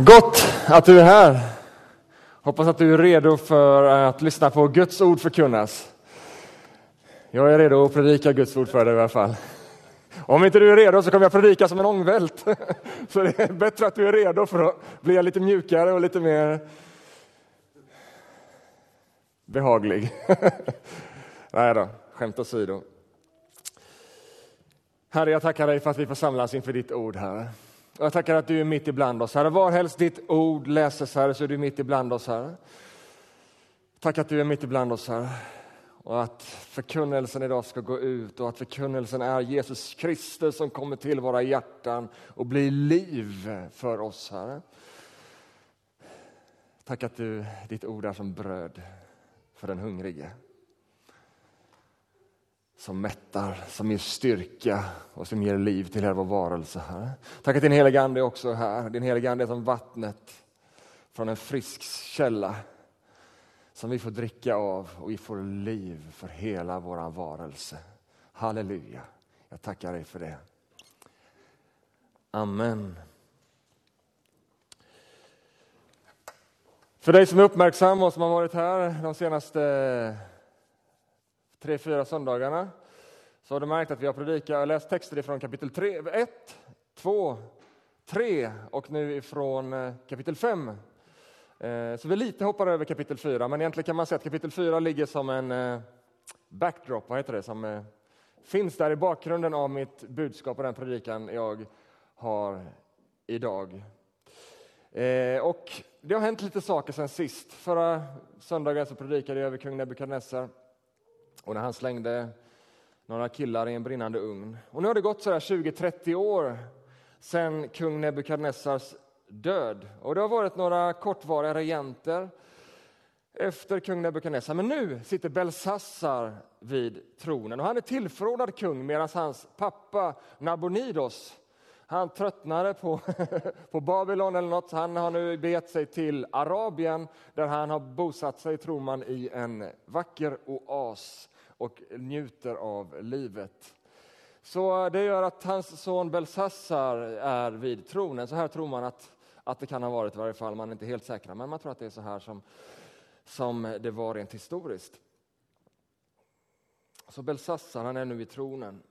Gott att du är här. Hoppas att du är redo för att lyssna på Guds ord förkunnas. Jag är redo att predika Guds ord för dig i alla fall. Om inte du är redo så kommer jag predika som en ångvält. Så det är bättre att du är redo för att bli lite mjukare och lite mer behaglig. Nej då, skämt åsido. Herre, jag tackar dig för att vi får samlas inför ditt ord, Herre. Jag tackar att du är mitt ibland oss, Herre. Varhelst ditt ord läses, Herre, så är du mitt ibland oss, Herre. Tack att du är mitt ibland oss, Herre. Och att förkunnelsen idag ska gå ut och att förkunnelsen är Jesus Kristus som kommer till våra hjärtan och blir liv för oss, Herre. Tack att du, ditt ord är som bröd för den hungrige som mättar, som ger styrka och som ger liv till hela vår varelse. Herre. Tack att din heliga Ande också är här. Din heliga Ande är som vattnet från en frisk källa som vi får dricka av och vi får liv för hela vår varelse. Halleluja. Jag tackar dig för det. Amen. För dig som är uppmärksam och som har varit här de senaste tre, fyra söndagarna så har du märkt att vi har predikat och läst texter från kapitel 3, 1, 2, 3 och nu ifrån eh, kapitel 5. Eh, så vi lite hoppar över kapitel 4, men egentligen kan man säga att kapitel 4 ligger som en eh, backdrop, vad heter det, som finns där i bakgrunden av mitt budskap och den predikan jag har idag. Och det har hänt lite saker sen sist. Förra söndagen så predikade jag över kung Nebukadnessar och när han slängde några killar i en brinnande ugn. Och nu har det gått 20-30 år sedan kung Nebukadnessars död. Och det har varit några kortvariga regenter efter kung Nebukadnessar. Men nu sitter Belsassar vid tronen och han är tillförordnad kung medan hans pappa Nabonidos han tröttnade på, på Babylon eller något. Han har nu begett sig till Arabien där han har bosatt sig, tror man, i en vacker oas och njuter av livet. Så det gör att hans son Belsassar är vid tronen. Så här tror man att, att det kan ha varit i varje fall. Man är inte helt säker. men man tror att det är så här som, som det var rent historiskt. Så Belsassar, han är nu vid tronen.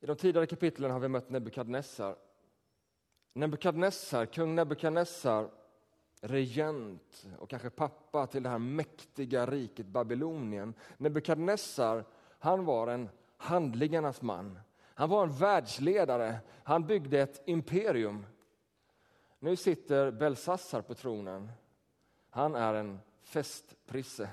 I de tidigare kapitlen har vi mött Nebukadnessar. Nebukadnessar, kung Nebukadnessar, regent och kanske pappa till det här mäktiga riket Babylonien. Nebukadnessar, han var en handlingarnas man. Han var en världsledare. Han byggde ett imperium. Nu sitter Belsassar på tronen. Han är en festprisse.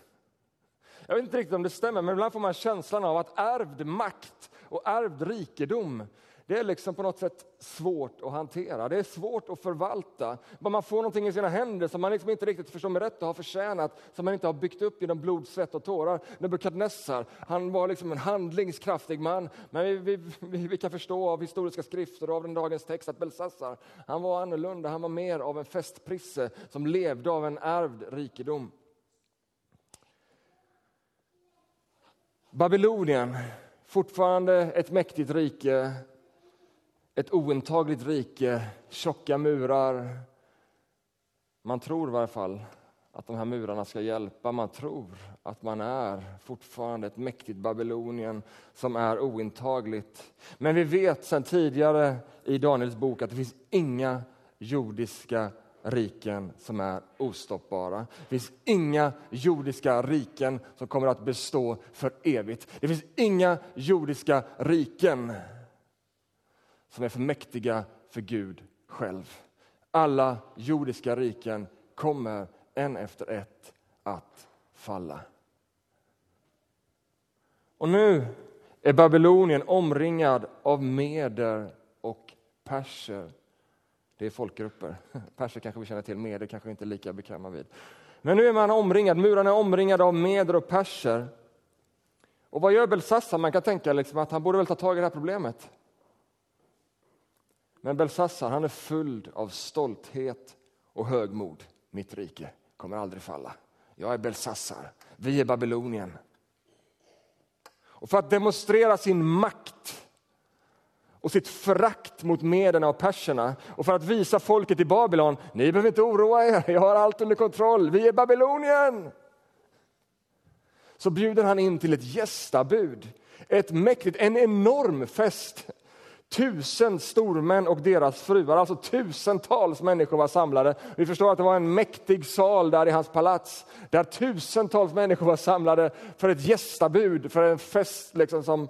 Jag vet inte riktigt om det stämmer, men ibland får man känslan av att ärvd makt och ärvd rikedom, det är liksom på något sätt svårt att hantera. Det är svårt att förvalta. Man får någonting i sina händer som man liksom inte riktigt förstår med rätt och har förtjänat, som man inte har byggt upp genom blod, svett och tårar. Nebukadnessar, han var liksom en handlingskraftig man, men vi, vi, vi, kan förstå av historiska skrifter och av den dagens text att Belsassar, han var annorlunda. Han var mer av en festprisse som levde av en ärvd rikedom. Babylonien, fortfarande ett mäktigt rike, ett ointagligt rike, tjocka murar. Man tror i varje fall att de här murarna ska hjälpa. Man tror att man är fortfarande ett mäktigt Babylonien som är ointagligt. Men vi vet sedan tidigare i Daniels bok att det finns inga jordiska riken som är ostoppbara. Det finns inga jordiska riken som kommer att bestå för evigt. Det finns inga jordiska riken som är för mäktiga för Gud själv. Alla jordiska riken kommer en efter ett att falla. Och nu är Babylonien omringad av meder och perser det är folkgrupper. Perser kanske vi känner till, meder kanske vi inte är lika bekväma vid. Men nu är man omringad, murarna är omringade av meder och perser. Och vad gör Belsassar? Man kan tänka liksom att han borde väl ta tag i det här problemet. Men Belsassar, han är full av stolthet och högmod. Mitt rike kommer aldrig falla. Jag är Belsassar, vi är Babylonien. Och för att demonstrera sin makt och sitt förakt mot mederna och perserna och för att visa folket i Babylon, ni behöver inte oroa er, jag har allt under kontroll, vi är Babylonien. Så bjuder han in till ett gästabud, ett mäktigt, en enorm fest. Tusen stormän och deras fruar, alltså tusentals människor var samlade. Vi förstår att det var en mäktig sal där i hans palats, där tusentals människor var samlade för ett gästabud, för en fest liksom som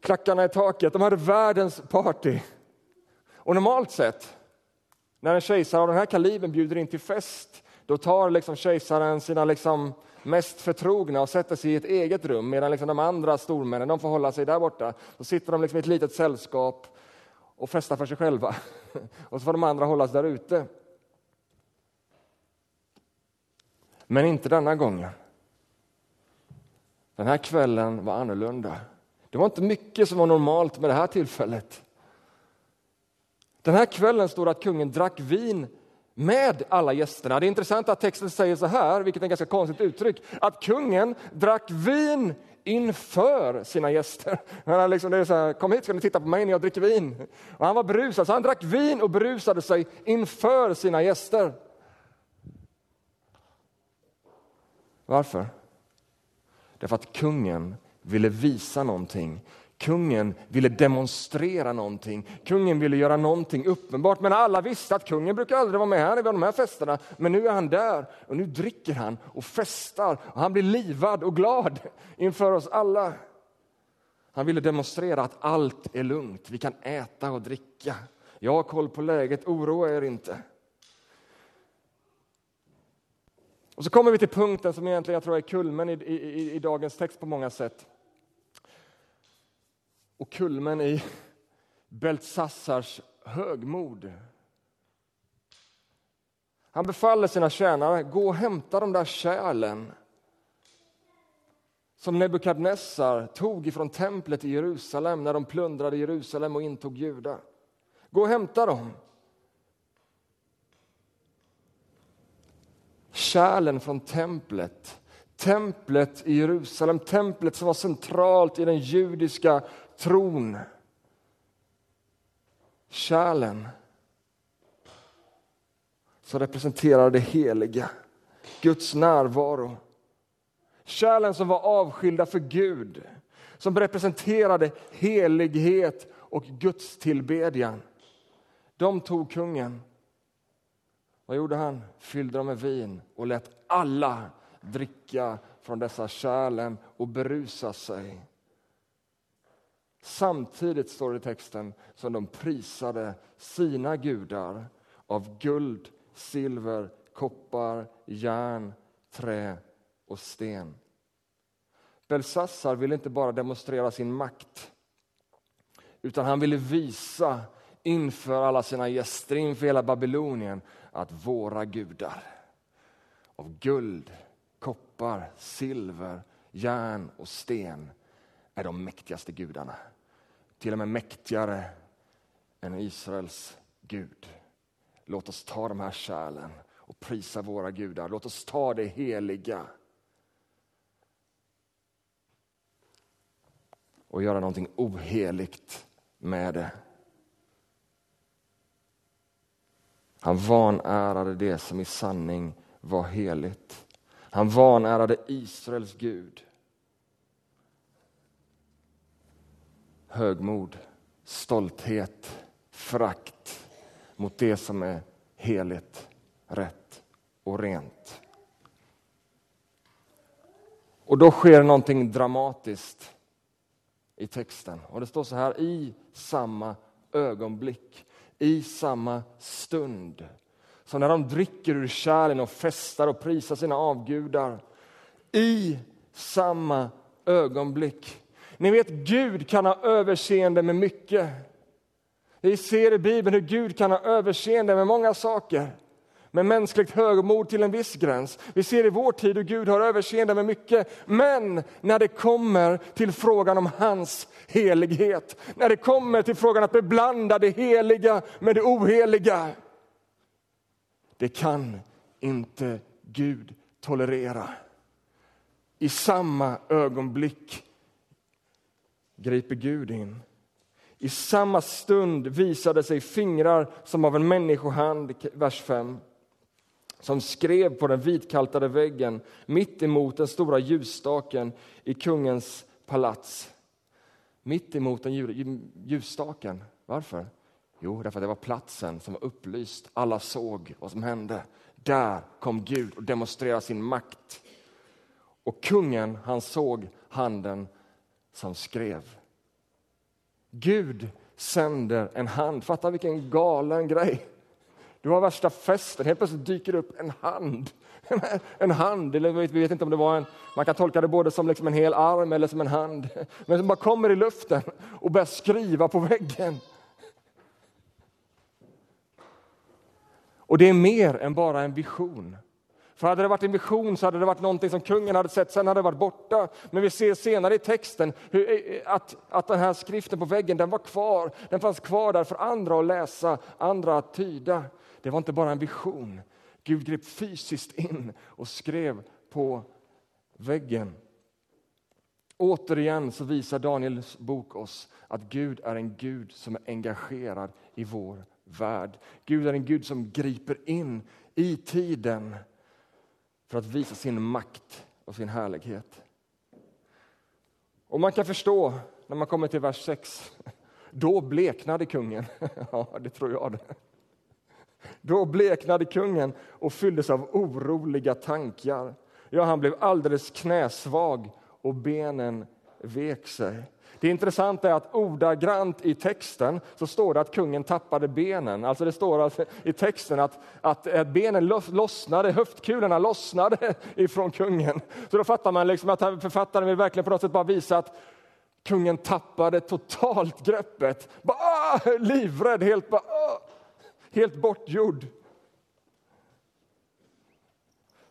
klackarna i taket. De hade världens party. Och normalt sett, när en kejsare av den här kalibern bjuder in till fest, då tar liksom kejsaren sina liksom mest förtrogna och sätter sig i ett eget rum medan liksom de andra stormännen de får hålla sig där borta. Då sitter de liksom i ett litet sällskap och festar för sig själva. Och så får de andra hållas där ute. Men inte denna gången. Den här kvällen var annorlunda. Det var inte mycket som var normalt med det här tillfället. Den här kvällen står det att kungen drack vin med alla gästerna. Det är intressant att texten säger så här, vilket är ett ganska konstigt uttryck, att kungen drack vin inför sina gäster. Han liksom, det är så här, Kom hit ska ni titta på mig när jag dricker vin. Och han var berusad, så han drack vin och berusade sig inför sina gäster. Varför? Därför att kungen ville visa någonting. Kungen ville demonstrera någonting. Kungen ville göra någonting uppenbart. Men alla visste att kungen brukar aldrig vara med här vid de här festerna. Men nu är han där och nu dricker han och festar. Och han blir livad och glad inför oss alla. Han ville demonstrera att allt är lugnt. Vi kan äta och dricka. Jag har koll på läget, oroa er inte. Och så kommer vi till punkten som egentligen jag tror är kulmen i, i, i dagens text på många sätt och kulmen i Beltsassars högmod. Han befaller sina tjänare, gå och hämta de där kärlen som Nebukadnessar tog ifrån templet i Jerusalem när de plundrade Jerusalem och intog Juda. Gå och hämta dem. Kärlen från templet templet i Jerusalem, templet som var centralt i den judiska tron. Kärlen som representerar det heliga, Guds närvaro. Kärlen som var avskilda för Gud, som representerade helighet och Guds tillbedjan. De tog kungen. Vad gjorde han? Fyllde dem med vin och lät alla dricka från dessa kärlen och berusa sig. Samtidigt står det i texten som de prisade sina gudar av guld, silver, koppar, järn, trä och sten. Belsassar ville inte bara demonstrera sin makt utan han ville visa inför alla sina gäster, inför hela Babylonien att våra gudar av guld, koppar, silver, järn och sten är de mäktigaste gudarna. Till och med mäktigare än Israels Gud. Låt oss ta de här kärlen och prisa våra gudar. Låt oss ta det heliga och göra någonting oheligt med det. Han vanärade det som i sanning var heligt. Han vanärade Israels Gud. Högmod, stolthet, frakt mot det som är heligt, rätt och rent. Och då sker någonting dramatiskt i texten. Och Det står så här, i samma ögonblick, i samma stund som när de dricker ur kärlen och festar och prisar sina avgudar. I samma ögonblick. Ni vet, Gud kan ha överseende med mycket. Vi ser i Bibeln hur Gud kan ha överseende med många saker. Med mänskligt högmod till en viss gräns. Vi ser i vår tid hur Gud har överseende med mycket. Men när det kommer till frågan om hans helighet, när det kommer till frågan att beblanda det heliga med det oheliga, det kan inte Gud tolerera. I samma ögonblick griper Gud in. I samma stund visade sig fingrar som av en människohand, vers 5 som skrev på den vitkaltade väggen mitt emot den stora ljusstaken i kungens palats. Mitt emot den ljusstaken. Varför? Jo, därför att det var platsen som var upplyst. Alla såg vad som hände. Där kom Gud och demonstrerade sin makt. Och kungen, han såg handen som skrev. Gud sänder en hand. Fatta vilken galen grej. Du har värsta festen, helt plötsligt dyker det upp en hand. En hand, eller vi vet inte om det var en, man kan tolka det både som liksom en hel arm eller som en hand. Men som bara kommer i luften och börjar skriva på väggen. Och det är mer än bara en vision. För hade det varit en vision så hade det varit någonting som kungen hade sett, sen hade det varit borta. Men vi ser senare i texten hur, eh, eh, att, att den här skriften på väggen, den var kvar. Den fanns kvar där för andra att läsa, andra att tyda. Det var inte bara en vision. Gud grep fysiskt in och skrev på väggen. Återigen så visar Daniels bok oss att Gud är en Gud som är engagerad i vår värld. Gud är en Gud som griper in i tiden för att visa sin makt och sin härlighet. Och man kan förstå när man kommer till vers 6. Då bleknade kungen. Ja, det tror jag det. Då bleknade kungen och fylldes av oroliga tankar. Ja, han blev alldeles knäsvag och benen vek sig. Det intressanta är att ordagrant i texten så står det att kungen tappade benen. Alltså det står alltså i texten att, att eh, benen lossnade, höftkulorna lossnade ifrån kungen. Så då fattar man liksom att författaren vill verkligen på något sätt bara visa att kungen tappade totalt greppet. Bara, ah, livrädd, helt, bara, ah, helt bortgjord.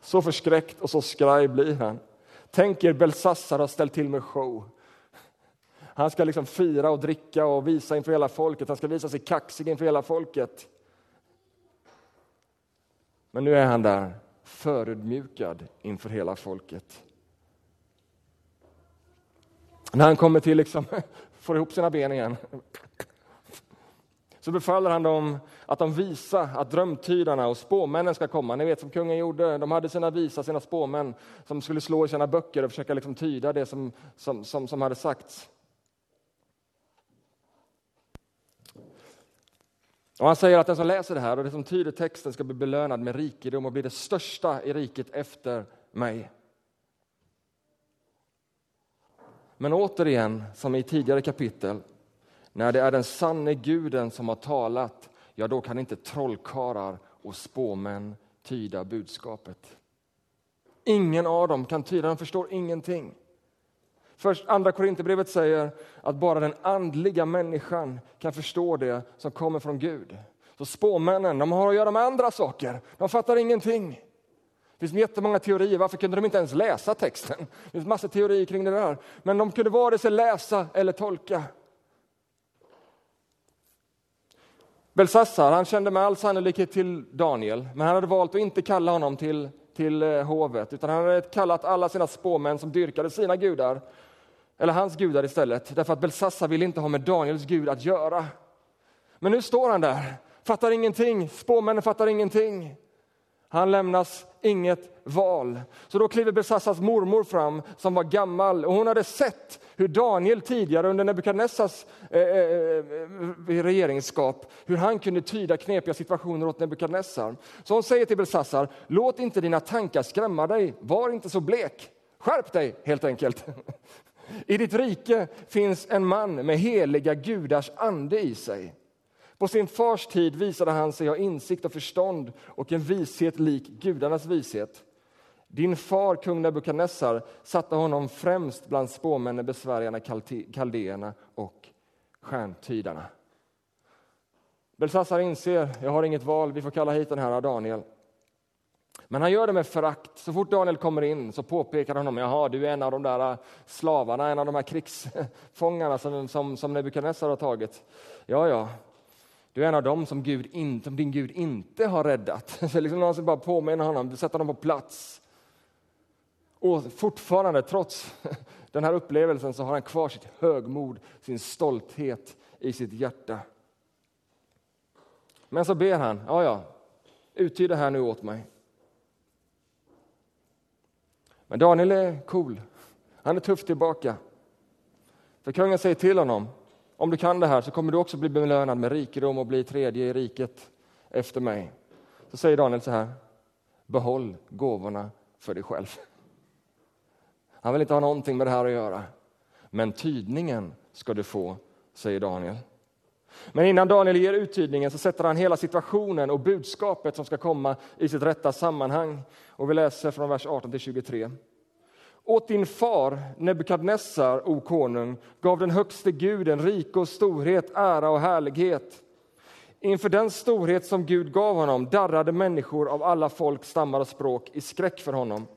Så förskräckt och så skraj blir han. Tänk er Belsassar har ställt till med show. Han ska liksom fira och dricka och visa inför hela folket. Han ska visa sig kaxig inför hela folket. Men nu är han där, förödmjukad inför hela folket. När han kommer till, liksom, får ihop sina ben igen, så befaller han dem att de visa att drömtydarna och spåmännen ska komma. Ni vet som kungen gjorde, de hade sina visa, sina spåmän som skulle slå i sina böcker och försöka liksom tyda det som, som, som, som hade sagts. Och han säger att den som läser det här och det som tyder texten ska bli belönad med rikedom och bli det största i riket efter mig. Men återigen, som i tidigare kapitel, när det är den sanne guden som har talat, ja då kan inte trollkarlar och spåmän tyda budskapet. Ingen av dem kan tyda, de förstår ingenting. Först Andra Korinthierbrevet säger att bara den andliga människan kan förstå det som kommer från Gud. Så spåmännen de har att göra med andra saker, de fattar ingenting. Det finns jättemånga teorier, varför kunde de inte ens läsa texten? Det finns massa teorier kring det där. Men de kunde vare sig läsa eller tolka. Belsassar han kände med all sannolikhet till Daniel, men han hade valt att inte kalla honom till, till eh, hovet, utan han hade kallat alla sina spåmän som dyrkade sina gudar eller hans gudar istället, därför att Belsassar vill inte ha med Daniels gud att göra. Men nu står han där, fattar ingenting, spåmännen fattar ingenting. Han lämnas inget val. Så då kliver Belsassas mormor fram som var gammal och hon hade sett hur Daniel tidigare under Nebukadnessars eh, eh, eh, eh regeringsskap, hur han kunde tyda knepiga situationer åt Nebukadnessar. Så hon säger till Belsassar, låt inte dina tankar skrämma dig, var inte så blek. Skärp dig helt enkelt. I ditt rike finns en man med heliga gudars ande i sig. På sin fars tid visade han sig ha insikt och förstånd och en vishet lik gudarnas vishet. Din far, kung Nebukadnessar, satte honom främst bland spåmännen, besvärjarna, kaldéerna och stjärntydarna. Belsassar inser, jag har inget val, vi får kalla hit den här Daniel. Men han gör det med förakt. Så fort Daniel kommer in så påpekar han honom. Jaha, du är en av de där äh, slavarna, en av de här krigsfångarna som, som, som Nebukadnessar har tagit. Ja, ja, du är en av dem som, Gud in, som din Gud inte har räddat. Så liksom någon bara påminner honom, sätter honom på plats. Och fortfarande, trots den här upplevelsen, så har han kvar sitt högmod, sin stolthet i sitt hjärta. Men så ber han, ja, ja, uttyda det här nu åt mig. Men Daniel är cool. Han är tuff tillbaka. För kungen säger till honom, om du kan det här så kommer du också bli belönad med rikedom och bli tredje i riket efter mig. Så säger Daniel så här, behåll gåvorna för dig själv. Han vill inte ha någonting med det här att göra. Men tydningen ska du få, säger Daniel. Men innan Daniel ger uttydningen så sätter han hela situationen och budskapet som ska komma i sitt rätta sammanhang. Och vi läser från vers 18 till 23. Åt din far Nebukadnessar, o konung, gav den högste guden rike och storhet, ära och härlighet. Inför den storhet som Gud gav honom darrade människor av alla folk, stammar och språk i skräck för honom.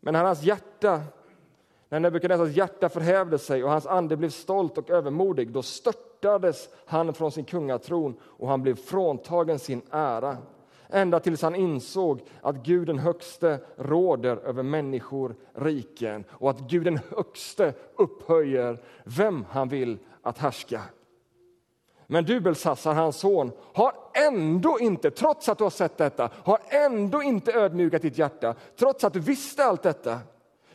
Men när hans hjärta, när Nebukadnessars hjärta förhävde sig och hans ande blev stolt och övermodig, då störtades han från sin kungatron och han blev fråntagen sin ära ända tills han insåg att Gud den högste råder över människor, riken och att Gud den högste upphöjer vem han vill att härska. Men du, Belsassar, hans son, har ändå inte, trots att du har sett detta, har ändå inte ödmjukat ditt hjärta, trots att du visste allt detta.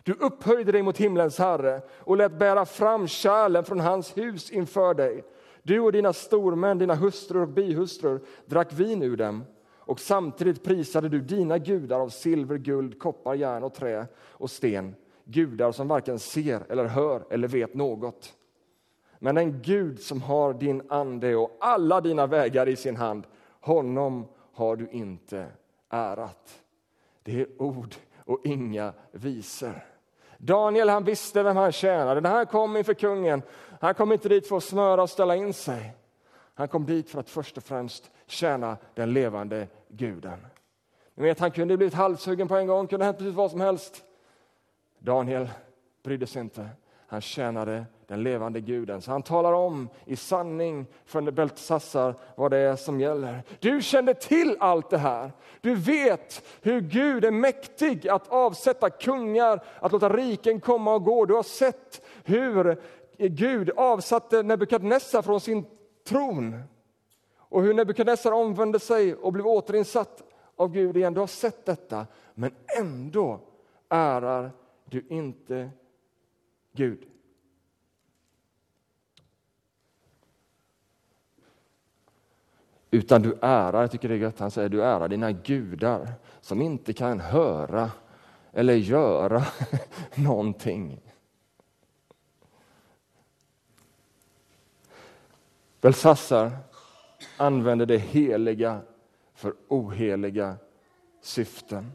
Du upphöjde dig mot himlens Herre och lät bära fram kärlen från hans hus inför dig. Du och dina stormän, dina hustrur och bihustrur drack vin ur dem och samtidigt prisade du dina gudar av silver, guld, koppar, järn och trä och sten, gudar som varken ser eller hör eller vet något. Men en Gud som har din ande och alla dina vägar i sin hand, honom har du inte ärat. Det är ord och inga visor. Daniel han visste vem han tjänade. När han kom inför kungen, han kom inte dit för att smöra och ställa in sig. Han kom dit för att först och främst tjäna den levande guden. Ni vet, han kunde blivit halshuggen på en gång, kunde hänt precis vad som helst. Daniel brydde sig inte. Han tjänade den levande guden. Så han talar om i sanning för Beltsassar vad det är som gäller. Du kände till allt det här. Du vet hur Gud är mäktig att avsätta kungar, att låta riken komma och gå. Du har sett hur Gud avsatte Nebukadnessar från sin tron och hur Nebukadnessar omvände sig och blev återinsatt av Gud igen. Du har sett detta, men ändå ärar du inte Gud. Utan du ärar, jag tycker det är gött, han säger du ärar dina gudar som inte kan höra eller göra någonting. Belsassar använder det heliga för oheliga syften.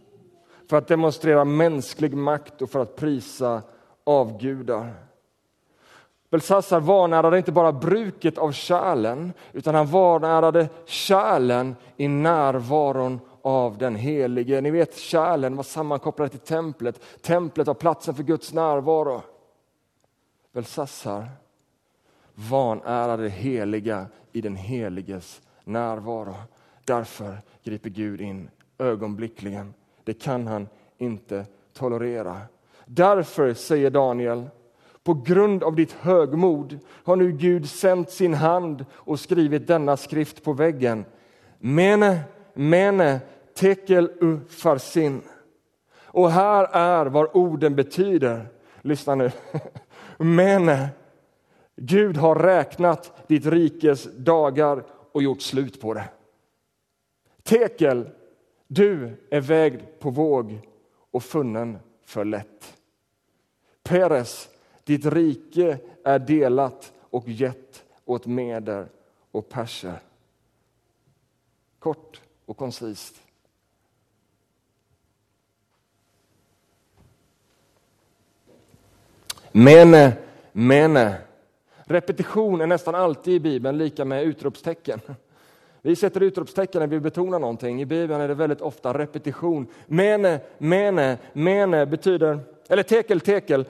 För att demonstrera mänsklig makt och för att prisa avgudar. Belsassar vanärade inte bara bruket av kärlen utan han vanärade kärlen i närvaron av den helige. Ni vet, kärlen var sammankopplade till templet. Templet var platsen för Guds närvaro. Belsassar vanära det heliga i den heliges närvaro. Därför griper Gud in ögonblickligen. Det kan han inte tolerera. Därför, säger Daniel, på grund av ditt högmod har nu Gud sänt sin hand och skrivit denna skrift på väggen. Mene, mene, tekel u farsin. Och här är vad orden betyder. Lyssna nu. Mene, Gud har räknat ditt rikes dagar och gjort slut på det. Tekel, du är vägd på våg och funnen för lätt. Peres, ditt rike är delat och gett åt meder och perser. Kort och koncist. Mene, mene. Repetition är nästan alltid i Bibeln lika med utropstecken. Vi sätter utropstecken när vi betonar någonting. I Bibeln är det väldigt ofta repetition. Mene, mene, mene betyder, eller tekel, tekel.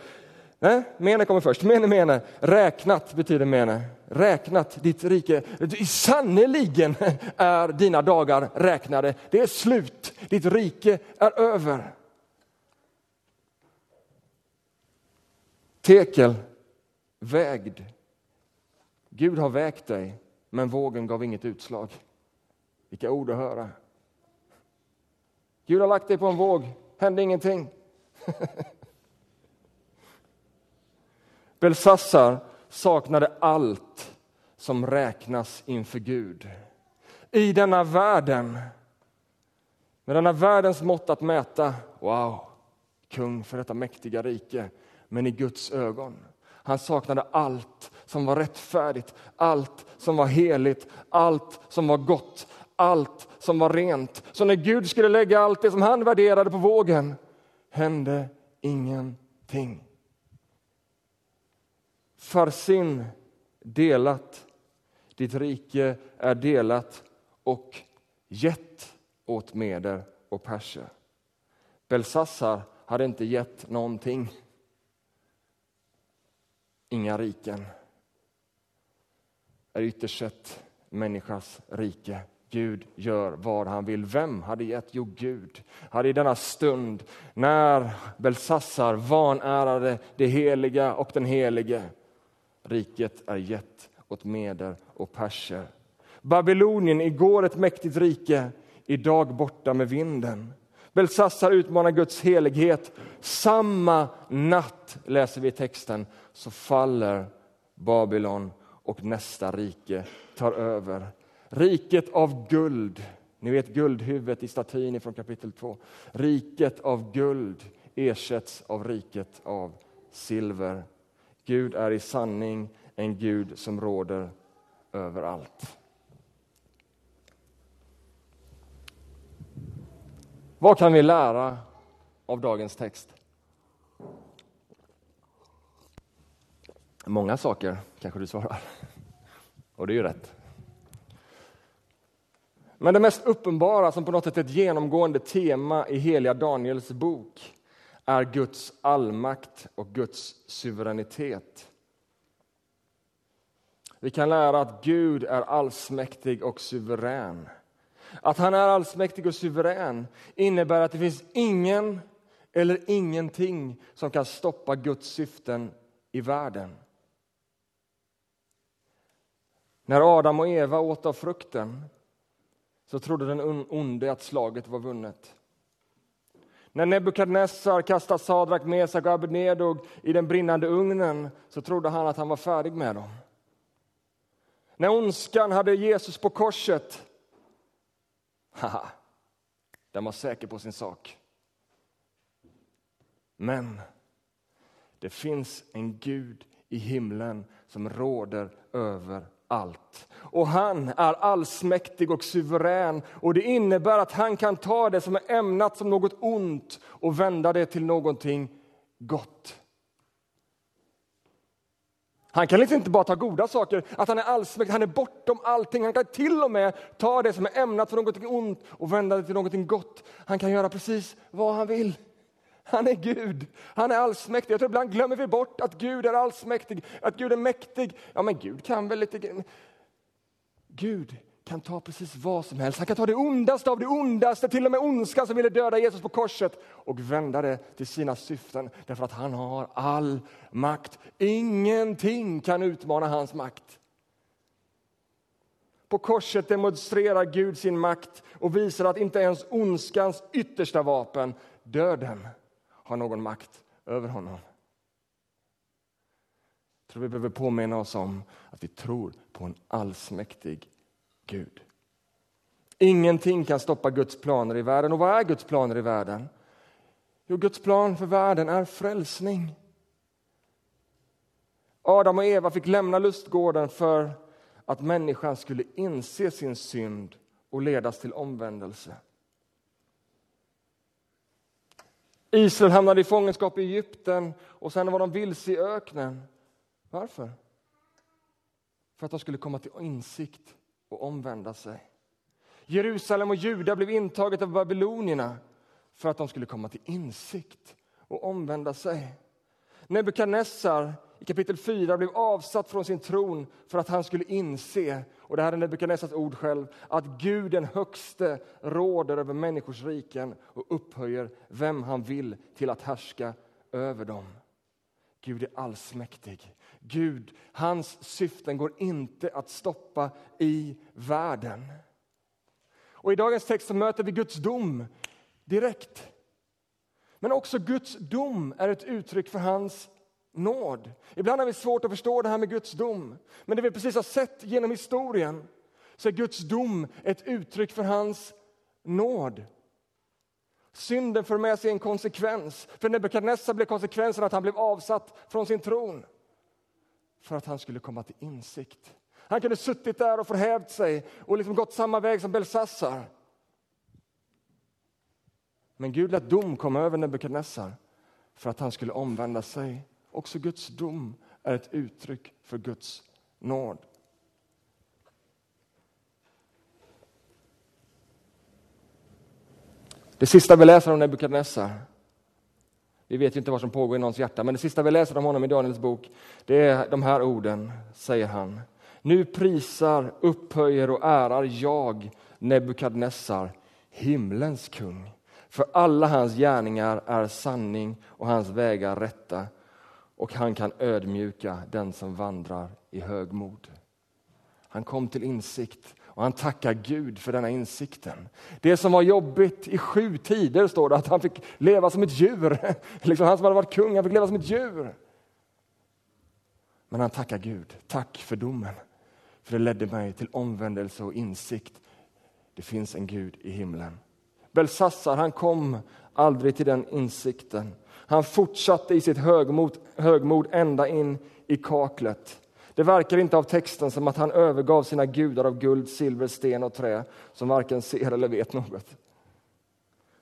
Nej, mene kommer först. Mene, mene. Räknat betyder mene. Räknat, ditt rike. Sannerligen är dina dagar räknade. Det är slut. Ditt rike är över. Tekel, vägd. Gud har vägt dig, men vågen gav inget utslag. Vilka ord att höra. Gud har lagt dig på en våg, hände ingenting. Belsassar saknade allt som räknas inför Gud. I denna världen, med denna världens mått att mäta, wow, kung för detta mäktiga rike, men i Guds ögon. Han saknade allt som var rättfärdigt, allt som var heligt, allt som var gott, allt som var rent. Så när Gud skulle lägga allt det som han värderade på vågen hände ingenting. Farsin delat, ditt rike är delat och gett åt meder och perser. Belsassar hade inte gett någonting. Inga riken är ytterst sett människas rike. Gud gör vad han vill. Vem hade gett? Jo, Gud hade i denna stund när Belsassar vanärade det heliga och den helige. Riket är gett åt meder och perser. Babylonien, igår ett mäktigt rike, idag borta med vinden. Belsassar utmanar Guds helighet. Samma natt, läser vi i texten, så faller Babylon och nästa rike tar över. Riket av guld, ni vet guldhuvudet i statyn från kapitel 2. Riket av guld ersätts av riket av silver. Gud är i sanning en Gud som råder över allt. Vad kan vi lära av dagens text? Många saker, kanske du svarar. Och det är ju rätt. Men det mest uppenbara, som på något sätt är ett genomgående tema i heliga Daniels bok, är Guds allmakt och Guds suveränitet. Vi kan lära att Gud är allsmäktig och suverän. Att han är allsmäktig och suverän innebär att det finns ingen eller ingenting som kan stoppa Guds syften i världen. När Adam och Eva åt av frukten så trodde den onde att slaget var vunnet. När Nebukadnessar kastade Sadrak, Mesak och Abednego i den brinnande ugnen så trodde han att han var färdig med dem. När ondskan hade Jesus på korset, haha, den var säker på sin sak. Men det finns en Gud i himlen som råder över allt. Och han är allsmäktig och suverän och det innebär att han kan ta det som är ämnat som något ont och vända det till någonting gott. Han kan liksom inte bara ta goda saker, att han är allsmäktig, han är bortom allting. Han kan till och med ta det som är ämnat för något ont och vända det till något gott. Han kan göra precis vad han vill. Han är Gud, han är allsmäktig. Jag tror ibland glömmer vi bort att Gud är allsmäktig, att Gud är mäktig. Ja, men Gud kan väl lite... Gud kan ta precis vad som helst. Han kan ta det ondaste av det ondaste, till och med ondskan som ville döda Jesus på korset och vända det till sina syften därför att han har all makt. Ingenting kan utmana hans makt. På korset demonstrerar Gud sin makt och visar att inte ens ondskans yttersta vapen, döden, har någon makt över honom. Jag tror vi behöver påminna oss om att vi tror på en allsmäktig Gud. Ingenting kan stoppa Guds planer i världen. Och vad är Guds planer i världen? Jo, Guds plan för världen är frälsning. Adam och Eva fick lämna lustgården för att människan skulle inse sin synd och ledas till omvändelse. Israel hamnade i fångenskap i Egypten och sen var de vilse i öknen. Varför? För att de skulle komma till insikt och omvända sig. Jerusalem och Juda blev intaget av babylonierna för att de skulle komma till insikt och omvända sig. Nebukadnessar i kapitel 4 blev avsatt från sin tron för att han skulle inse, och det här är Nebukadnessars ord själv, att Gud den högste råder över människors riken och upphöjer vem han vill till att härska över dem. Gud är allsmäktig. Gud, hans syften går inte att stoppa i världen. Och I dagens text så möter vi Guds dom direkt. Men också Guds dom är ett uttryck för hans nåd. Ibland har vi svårt att förstå det här med Guds dom. Men det vi precis har sett genom historien så är Guds dom ett uttryck för hans nåd. Synden för med sig en konsekvens. För Nebukadnessar blev konsekvensen att han blev avsatt från sin tron för att han skulle komma till insikt. Han kunde suttit där och förhävt sig och liksom gått samma väg som Belsassar. Men Gud lät dom komma över Nebukadnessar för att han skulle omvända sig. Också Guds dom är ett uttryck för Guds nåd. Det sista vi läser om Nebukadnessar, vi vet ju inte vad som pågår i någons hjärta, men det sista vi läser om honom i Daniels bok, det är de här orden, säger han. Nu prisar, upphöjer och ärar jag Nebukadnessar, himlens kung. För alla hans gärningar är sanning och hans vägar rätta och han kan ödmjuka den som vandrar i högmod. Han kom till insikt och han tackar Gud för denna insikten. Det som var jobbigt i sju tider står det att han fick leva som ett djur. Liksom han som hade varit kung, han fick leva som ett djur. Men han tackar Gud. Tack för domen. För det ledde mig till omvändelse och insikt. Det finns en Gud i himlen. Belsassar, han kom aldrig till den insikten. Han fortsatte i sitt högmod, högmod ända in i kaklet. Det verkar inte av texten som att han övergav sina gudar av guld, silver, sten och trä som varken ser eller vet något.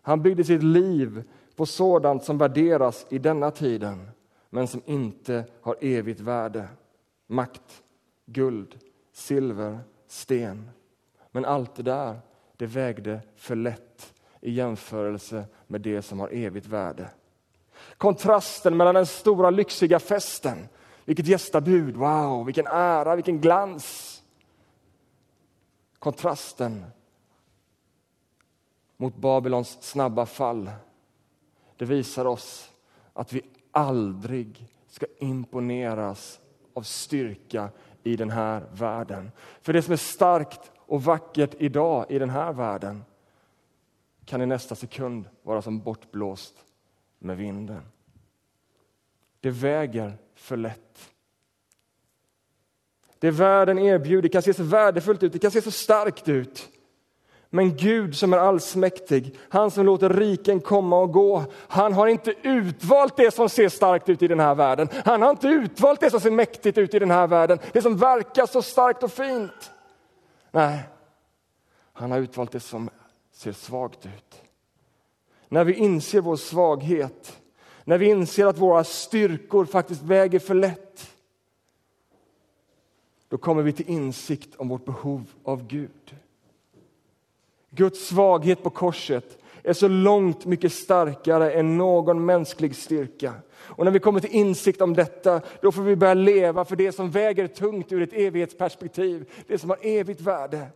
Han byggde sitt liv på sådant som värderas i denna tiden men som inte har evigt värde. Makt, guld, silver, sten. Men allt det där, det vägde för lätt i jämförelse med det som har evigt värde. Kontrasten mellan den stora lyxiga festen vilket gästabud, wow, vilken ära, vilken glans. Kontrasten mot Babylons snabba fall. Det visar oss att vi aldrig ska imponeras av styrka i den här världen. För det som är starkt och vackert idag i den här världen kan i nästa sekund vara som bortblåst med vinden. Det väger för lätt. Det världen erbjuder kan se så värdefullt ut, det kan se så starkt ut. Men Gud som är allsmäktig, han som låter riken komma och gå, han har inte utvalt det som ser starkt ut i den här världen. Han har inte utvalt det som ser mäktigt ut i den här världen, det som verkar så starkt och fint. Nej, han har utvalt det som ser svagt ut. När vi inser vår svaghet, när vi inser att våra styrkor faktiskt väger för lätt, då kommer vi till insikt om vårt behov av Gud. Guds svaghet på korset är så långt mycket starkare än någon mänsklig styrka. Och när vi kommer till insikt om detta, då får vi börja leva för det som väger tungt ur ett evighetsperspektiv, det som har evigt värde.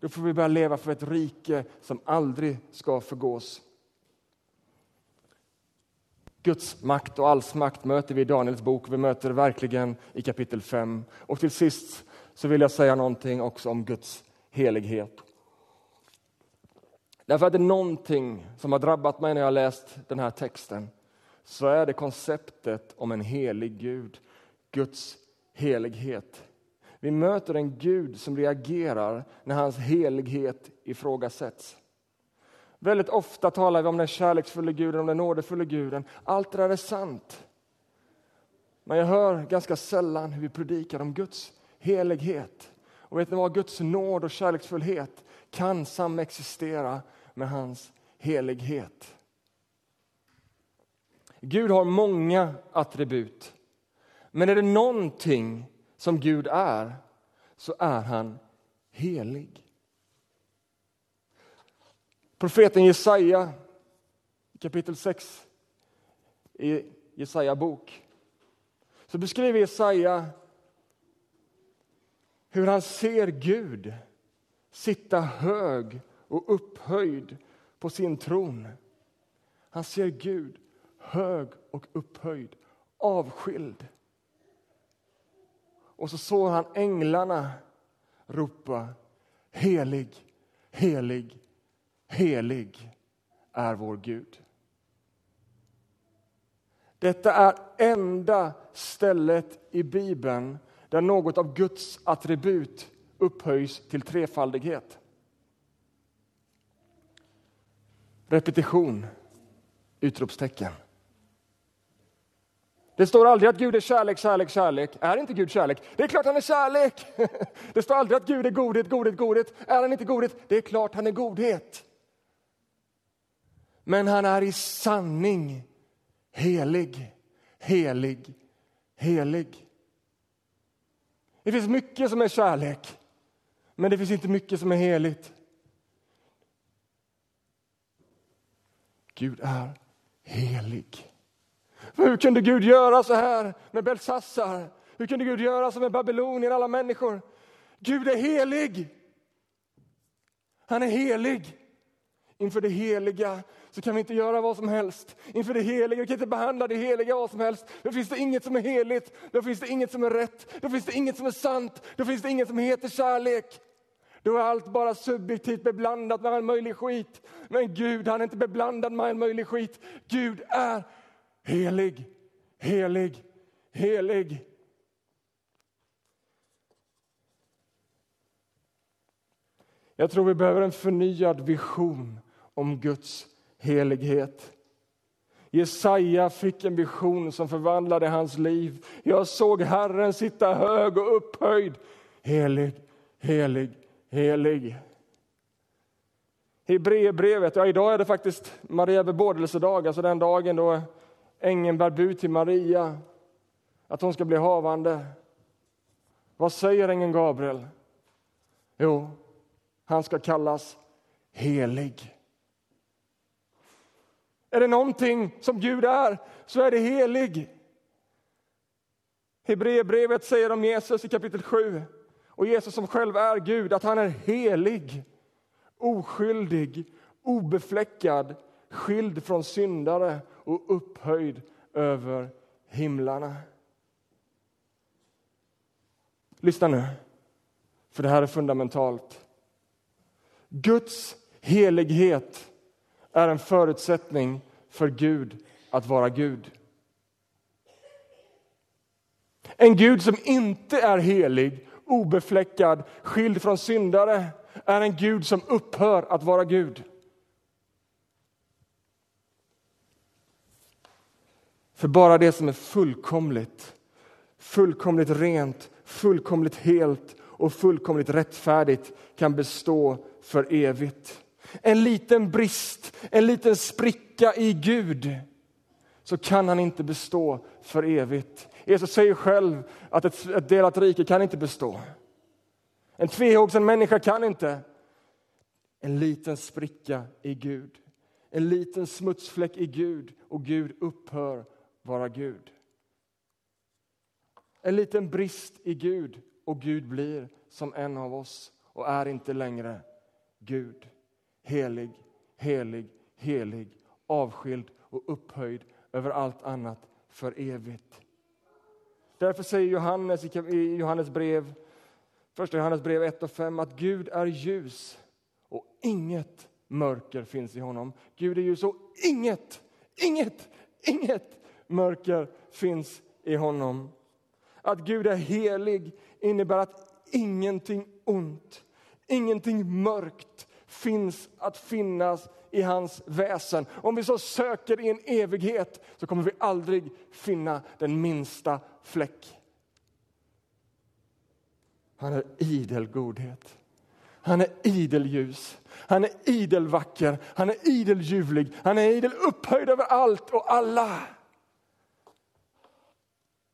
Då får vi börja leva för ett rike som aldrig ska förgås. Guds makt och allsmakt möter vi i Daniels bok. Vi möter verkligen i kapitel 5. Och till sist så vill jag säga någonting också om Guds helighet. Därför att det är någonting som har drabbat mig när jag läst den här texten så är det konceptet om en helig Gud, Guds helighet. Vi möter en Gud som reagerar när hans helighet ifrågasätts. Väldigt ofta talar vi om den kärleksfulla guden, om den nådefulla guden. Allt det där är sant. Men jag hör ganska sällan hur vi predikar om Guds helighet. Och vet ni vad? Guds nåd och kärleksfullhet kan samexistera med hans helighet. Gud har många attribut. Men är det någonting som Gud är, så är han helig. Profeten Jesaja, kapitel 6 i Jesaja bok, så beskriver Jesaja hur han ser Gud sitta hög och upphöjd på sin tron. Han ser Gud hög och upphöjd avskild. Och så såg han änglarna ropa helig, helig, helig är vår Gud. Detta är enda stället i Bibeln där något av Guds attribut upphöjs till trefaldighet. Repetition, utropstecken. Det står aldrig att Gud är kärlek, kärlek, kärlek. Är inte Gud kärlek? Det är klart han är kärlek! Det står aldrig att Gud är godhet, godhet, godhet. Är han inte godhet? Det är klart han är godhet. Men han är i sanning helig, helig, helig. Det finns mycket som är kärlek, men det finns inte mycket som är heligt. Gud är helig. Hur kunde Gud göra så här med Belsassar? Hur kunde Gud göra så med Babylonien, alla människor? Gud är helig. Han är helig. Inför det heliga så kan vi inte göra vad som helst. Inför det heliga, vi kan inte behandla det heliga vad som helst. Då finns det inget som är heligt, då finns det inget som är rätt, då finns det inget som är sant, då finns det inget som heter kärlek. Då är allt bara subjektivt beblandat med all möjlig skit. Men Gud, han är inte beblandad med all möjlig skit. Gud är helig, helig, helig. Jag tror vi behöver en förnyad vision om Guds helighet. Jesaja fick en vision som förvandlade hans liv. Jag såg Herren sitta hög och upphöjd. Helig, helig, helig. Hebreerbrevet, ja idag är det faktiskt Maria bebådelsedag, alltså den dagen då ängeln bär bud till Maria att hon ska bli havande. Vad säger ängeln Gabriel? Jo, han ska kallas helig. Är det någonting som Gud är, så är det helig. Hebreerbrevet säger om Jesus i kapitel 7, och Jesus som själv är Gud, att han är helig, oskyldig, obefläckad, skild från syndare och upphöjd över himlarna. Lyssna nu, för det här är fundamentalt. Guds helighet är en förutsättning för Gud att vara Gud. En Gud som inte är helig, obefläckad, skild från syndare är en Gud som upphör att vara Gud. För bara det som är fullkomligt, fullkomligt rent, fullkomligt helt och fullkomligt rättfärdigt kan bestå för evigt. En liten brist, en liten spricka i Gud så kan han inte bestå för evigt. Jesus säger själv att ett, ett delat rike kan inte bestå. En tvehågsen människa kan inte. En liten spricka i Gud, en liten smutsfläck i Gud och Gud upphör vara Gud. En liten brist i Gud och Gud blir som en av oss och är inte längre Gud. Helig, helig, helig, avskild och upphöjd över allt annat för evigt. Därför säger Johannes i Johannes brev, första Johannes brev 1 och 5 att Gud är ljus och inget mörker finns i honom. Gud är ljus och inget, inget, inget mörker finns i honom. Att Gud är helig innebär att ingenting ont, ingenting mörkt finns att finnas i hans väsen. Om vi så söker i en evighet så kommer vi aldrig finna den minsta fläck. Han är idel godhet. Han är idel ljus. Han är idel vacker. Han är idel ljuvlig. Han är idel upphöjd över allt och alla.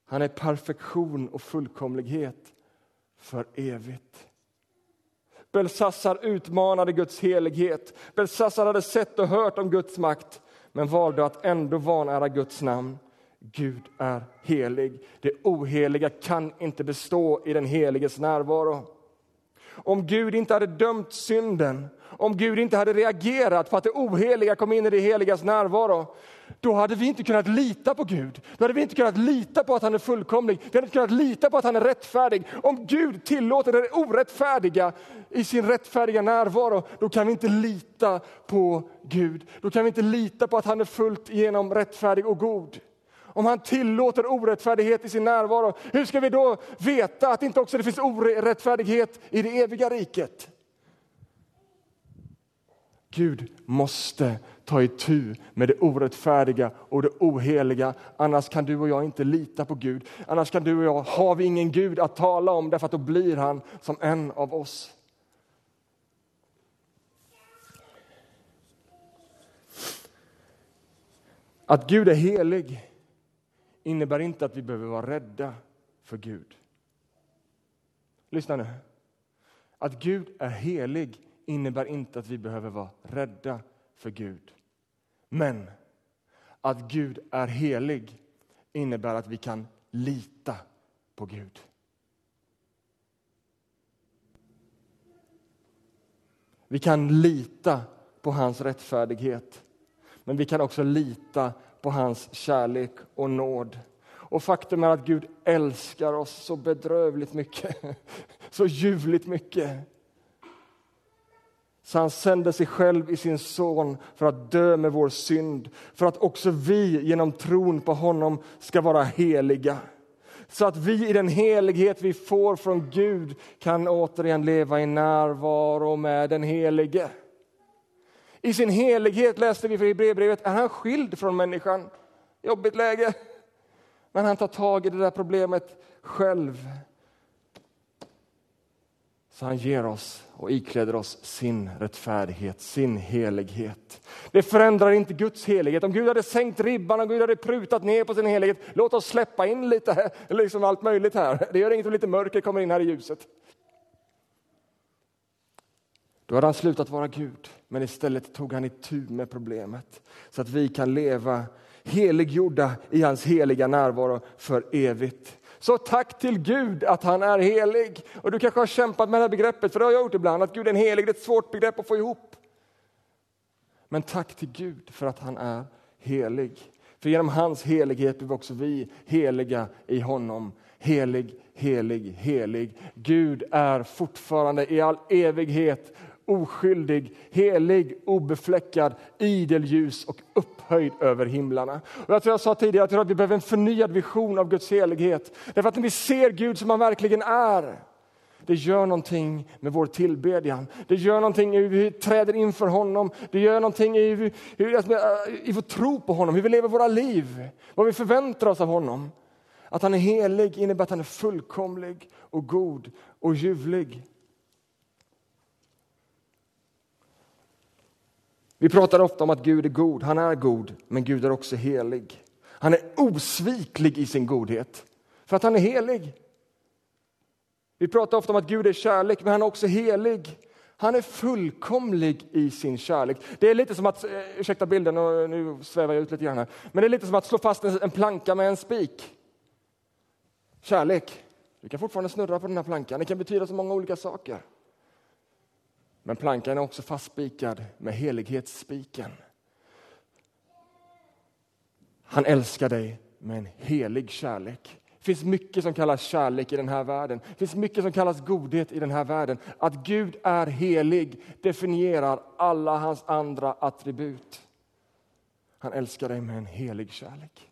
Han är perfektion och fullkomlighet för evigt. Belsassar utmanade Guds helighet. Belsassar hade sett och hört om Guds makt men valde att ändå vanära Guds namn. Gud är helig. Det oheliga kan inte bestå i den heliges närvaro om Gud inte hade dömt synden, om Gud inte hade reagerat på att det oheliga kom in i det heligas närvaro, då hade vi inte kunnat lita på Gud. Då hade vi inte kunnat lita på att han är fullkomlig. Vi hade inte kunnat lita på att han är rättfärdig. Om Gud tillåter det orättfärdiga i sin rättfärdiga närvaro, då kan vi inte lita på Gud. Då kan vi inte lita på att han är fullt igenom rättfärdig och god. Om han tillåter orättfärdighet i sin närvaro, hur ska vi då veta att inte också det finns orättfärdighet i det eviga riket? Gud måste ta itu med det orättfärdiga och det oheliga. Annars kan du och jag inte lita på Gud. Annars kan du och jag, har vi ingen Gud att tala om därför att då blir han som en av oss. Att Gud är helig innebär inte att vi behöver vara rädda för Gud. Lyssna nu. Att Gud är helig innebär inte att vi behöver vara rädda för Gud. Men att Gud är helig innebär att vi kan lita på Gud. Vi kan lita på hans rättfärdighet, men vi kan också lita på hans kärlek och nåd. Och faktum är att Gud älskar oss så bedrövligt mycket, så ljuvligt mycket. Så han sände sig själv i sin son för att dö med vår synd, för att också vi genom tron på honom ska vara heliga. Så att vi i den helighet vi får från Gud kan återigen leva i närvaro med den helige. I sin helighet, läste vi i Hebreerbrevet, är han skild från människan. Jobbigt läge. Men han tar tag i det där problemet själv. Så han ger oss och ikläder oss sin rättfärdighet, sin helighet. Det förändrar inte Guds helighet. Om Gud hade sänkt ribban och Gud hade prutat ner på sin helighet, låt oss släppa in lite, liksom allt möjligt här. Det gör inget om lite mörker kommer in här i ljuset. Då hade han slutat vara Gud, men istället tog han itu med problemet så att vi kan leva heliggjorda i hans heliga närvaro för evigt. Så tack till Gud att han är helig. Och Du kanske har kämpat med det här begreppet, för det har jag gjort ibland, att Gud är en helig, det är ett svårt begrepp att få ihop. Men tack till Gud för att han är helig. För genom hans helighet blir också vi heliga i honom. Helig, helig, helig. Gud är fortfarande i all evighet oskyldig, helig, obefläckad, idel ljus och upphöjd över himlarna. Och jag tror jag sa tidigare jag tror att vi behöver en förnyad vision av Guds helighet. Därför att när vi ser Gud som han verkligen är, det gör någonting med vår tillbedjan. Det gör någonting i hur vi träder inför honom. Det gör någonting i, hur, i vår tro på honom, hur vi lever våra liv, vad vi förväntar oss av honom. Att han är helig innebär att han är fullkomlig och god och ljuvlig. Vi pratar ofta om att Gud är god. Han är god, men Gud är också helig. Han är osviklig i sin godhet, för att han är helig. Vi pratar ofta om att Gud är kärlek, men han är också helig. Han är fullkomlig i sin kärlek. Det är lite som att, eh, ursäkta bilden, nu svävar jag ut lite grann här. Men det är lite som att slå fast en planka med en spik. Kärlek. Du kan fortfarande snurra på den här plankan. Det kan betyda så många olika saker. Men plankan är också fastspikad med helighetsspiken. Han älskar dig med en helig kärlek. Det finns mycket som kallas kärlek i den här världen. Det finns mycket som kallas godhet i den här världen. Att Gud är helig definierar alla hans andra attribut. Han älskar dig med en helig kärlek.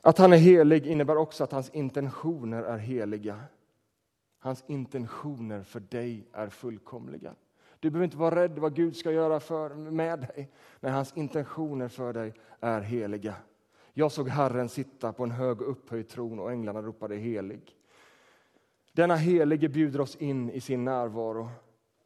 Att han är helig innebär också att hans intentioner är heliga. Hans intentioner för dig är fullkomliga. Du behöver inte vara rädd vad Gud ska göra för, med dig. Nej, hans intentioner för dig är heliga. Jag såg Herren sitta på en hög och upphöjd tron och änglarna ropade helig. Denna helige bjuder oss in i sin närvaro.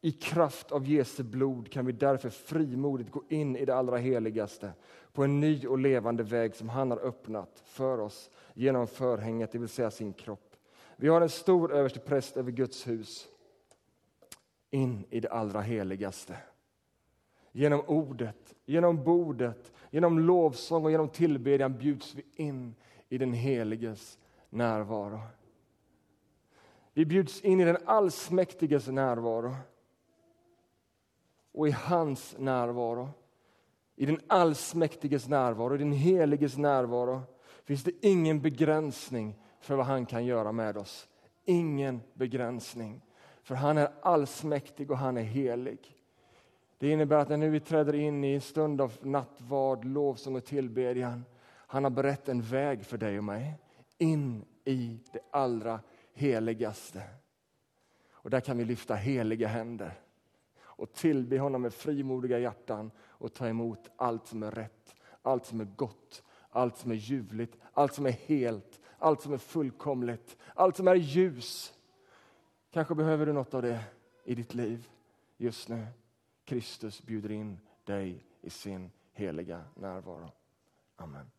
I kraft av Jesu blod kan vi därför frimodigt gå in i det allra heligaste på en ny och levande väg som han har öppnat för oss genom förhänget, det vill säga sin kropp. Vi har en stor överstepräst över Guds hus in i det allra heligaste. Genom ordet, genom bordet, genom lovsång och genom tillbedjan bjuds vi in i den heliges närvaro. Vi bjuds in i den allsmäktiges närvaro. Och i hans närvaro, i den allsmäktiges närvaro, i den heliges närvaro finns det ingen begränsning för vad han kan göra med oss. Ingen begränsning. För han är allsmäktig och han är helig. Det innebär att när vi träder in i en stund av nattvard, lovsång och tillbedjan, han har berett en väg för dig och mig in i det allra heligaste. Och där kan vi lyfta heliga händer och tillbe honom med frimodiga hjärtan och ta emot allt som är rätt, allt som är gott, allt som är ljuvligt, allt som är helt, allt som är fullkomligt, allt som är ljus. Kanske behöver du något av det i ditt liv just nu. Kristus bjuder in dig i sin heliga närvaro. Amen.